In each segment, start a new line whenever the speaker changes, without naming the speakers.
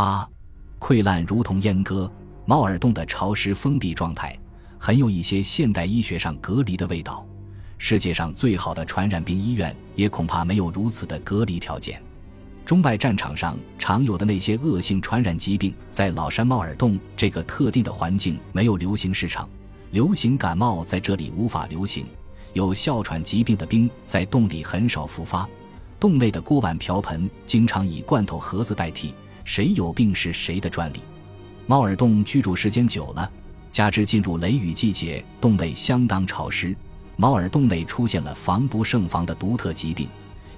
八，溃烂如同阉割，猫耳洞的潮湿封闭状态，很有一些现代医学上隔离的味道。世界上最好的传染病医院，也恐怕没有如此的隔离条件。中外战场上常有的那些恶性传染疾病，在老山猫耳洞这个特定的环境没有流行市场，流行感冒在这里无法流行。有哮喘疾病的兵在洞里很少复发，洞内的锅碗瓢盆经常以罐头盒子代替，谁有病是谁的专利。猫耳洞居住时间久了，加之进入雷雨季节，洞内相当潮湿，猫耳洞内出现了防不胜防的独特疾病。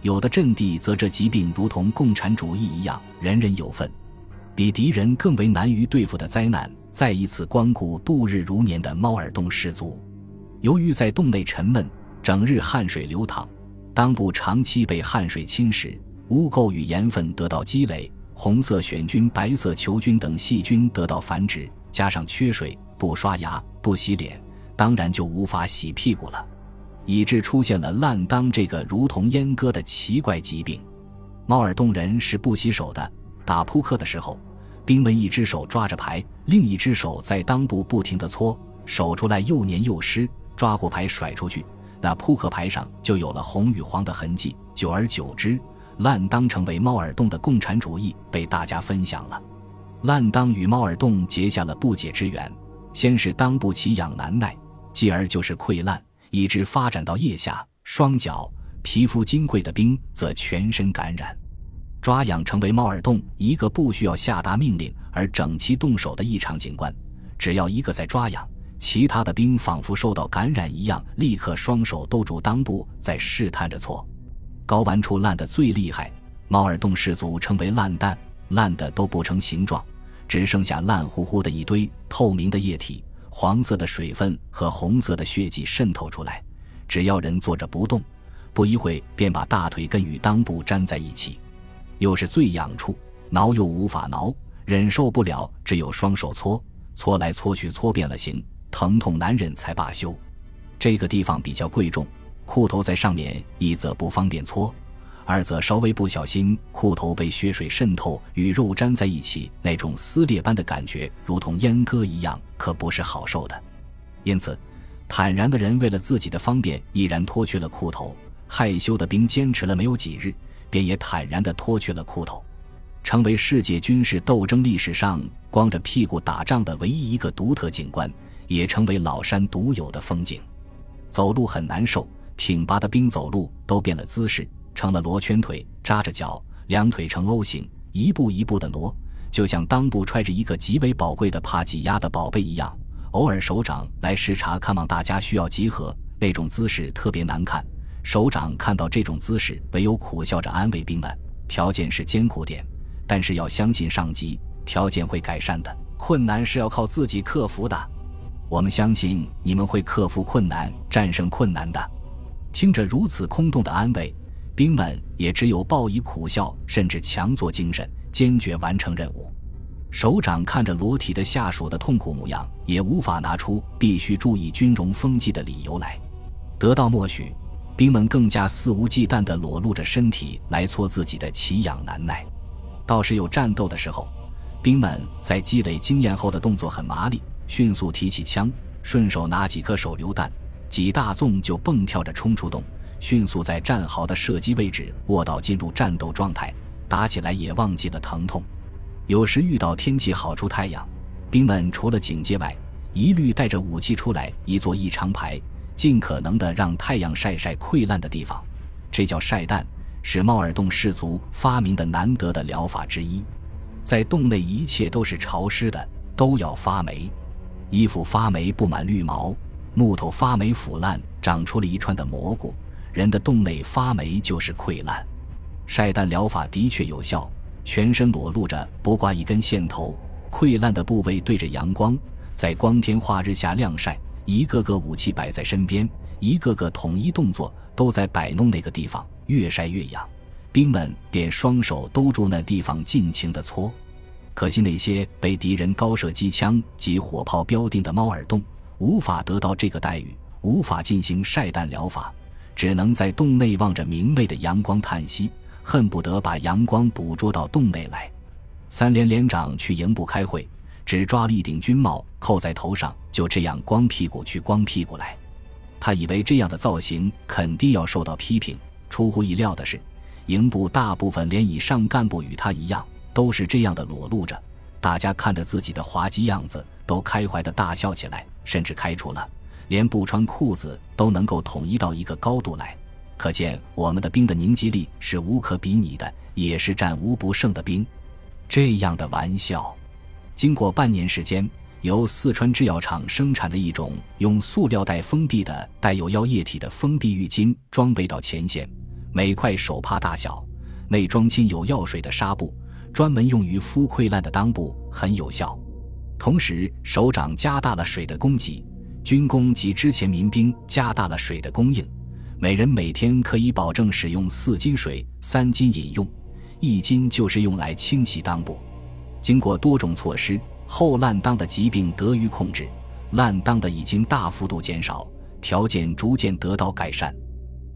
有的阵地则这疾病如同共产主义一样，人人有份。比敌人更为难于对付的灾难，再一次光顾度日如年的猫耳洞氏族。由于在洞内沉闷，整日汗水流淌，裆部长期被汗水侵蚀，污垢与盐分得到积累，红色癣菌、白色球菌等细菌得到繁殖，加上缺水、不刷牙、不洗脸，当然就无法洗屁股了，以致出现了烂裆这个如同阉割的奇怪疾病。猫耳洞人是不洗手的，打扑克的时候，兵们一只手抓着牌，另一只手在裆部不停地搓，手出来又黏又湿。抓过牌甩出去，那扑克牌上就有了红与黄的痕迹。久而久之，烂裆成为猫耳洞的共产主义，被大家分享了。烂裆与猫耳洞结下了不解之缘。先是裆部奇痒难耐，继而就是溃烂，一直发展到腋下、双脚，皮肤金贵的兵则全身感染。抓痒成为猫耳洞一个不需要下达命令而整齐动手的异常景观。只要一个在抓痒。其他的兵仿佛受到感染一样，立刻双手兜住裆部，在试探着搓。睾丸处烂得最厉害，猫耳洞氏族称为烂蛋，烂的都不成形状，只剩下烂乎乎的一堆透明的液体，黄色的水分和红色的血迹渗透出来。只要人坐着不动，不一会便把大腿根与裆部粘在一起，又是最痒处，挠又无法挠，忍受不了，只有双手搓，搓来搓去，搓遍了形。疼痛难忍才罢休，这个地方比较贵重，裤头在上面，一则不方便搓，二则稍微不小心，裤头被血水渗透与肉粘在一起，那种撕裂般的感觉，如同阉割一样，可不是好受的。因此，坦然的人为了自己的方便，毅然脱去了裤头；害羞的兵坚持了没有几日，便也坦然地脱去了裤头，成为世界军事斗争历史上光着屁股打仗的唯一一个独特景观。也成为老山独有的风景，走路很难受，挺拔的兵走路都变了姿势，成了罗圈腿，扎着脚，两腿成 O 型，一步一步的挪，就像裆部揣着一个极为宝贵的怕挤压的宝贝一样。偶尔首长来视察，看望大家需要集合，那种姿势特别难看。首长看到这种姿势，唯有苦笑着安慰兵们：条件是艰苦点，但是要相信上级，条件会改善的。困难是要靠自己克服的。我们相信你们会克服困难，战胜困难的。听着如此空洞的安慰，兵们也只有报以苦笑，甚至强作精神，坚决完成任务。首长看着裸体的下属的痛苦模样，也无法拿出必须注意军容风纪的理由来。得到默许，兵们更加肆无忌惮地裸露着身体来搓自己的奇痒难耐。倒是有战斗的时候，兵们在积累经验后的动作很麻利。迅速提起枪，顺手拿几颗手榴弹，几大纵就蹦跳着冲出洞，迅速在战壕的射击位置卧倒，进入战斗状态。打起来也忘记了疼痛。有时遇到天气好出太阳，兵们除了警戒外，一律带着武器出来，一坐一长排，尽可能的让太阳晒晒溃烂的地方。这叫晒弹，是猫耳洞氏族发明的难得的疗法之一。在洞内，一切都是潮湿的，都要发霉。衣服发霉，布满绿毛；木头发霉，腐烂，长出了一串的蘑菇。人的洞内发霉就是溃烂。晒蛋疗法的确有效，全身裸露着，不挂一根线头，溃烂的部位对着阳光，在光天化日下晾晒。一个个武器摆在身边，一个个统一动作都在摆弄那个地方，越晒越痒，兵们便双手兜住那地方，尽情的搓。可惜那些被敌人高射机枪及火炮标定的猫耳洞，无法得到这个待遇，无法进行晒蛋疗法，只能在洞内望着明媚的阳光叹息，恨不得把阳光捕捉到洞内来。三连连长去营部开会，只抓了一顶军帽扣在头上，就这样光屁股去光屁股来。他以为这样的造型肯定要受到批评。出乎意料的是，营部大部分连以上干部与他一样，都是这样的裸露着。大家看着自己的滑稽样子，都开怀的大笑起来，甚至开除了，连不穿裤子都能够统一到一个高度来。可见我们的兵的凝集力是无可比拟的，也是战无不胜的兵。这样的玩笑，经过半年时间。由四川制药厂生产的一种用塑料袋封闭的带有药液体的封闭浴巾装备到前线，每块手帕大小，内装浸有药水的纱布，专门用于敷溃烂的裆部，很有效。同时，首长加大了水的供给，军工及之前民兵加大了水的供应，每人每天可以保证使用四斤水，三斤饮用，一斤就是用来清洗裆部。经过多种措施。后烂裆的疾病得于控制，烂裆的已经大幅度减少，条件逐渐得到改善。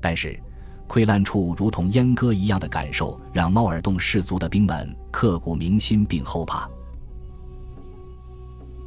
但是，溃烂处如同阉割一样的感受，让猫耳洞氏族的兵们刻骨铭心并后怕。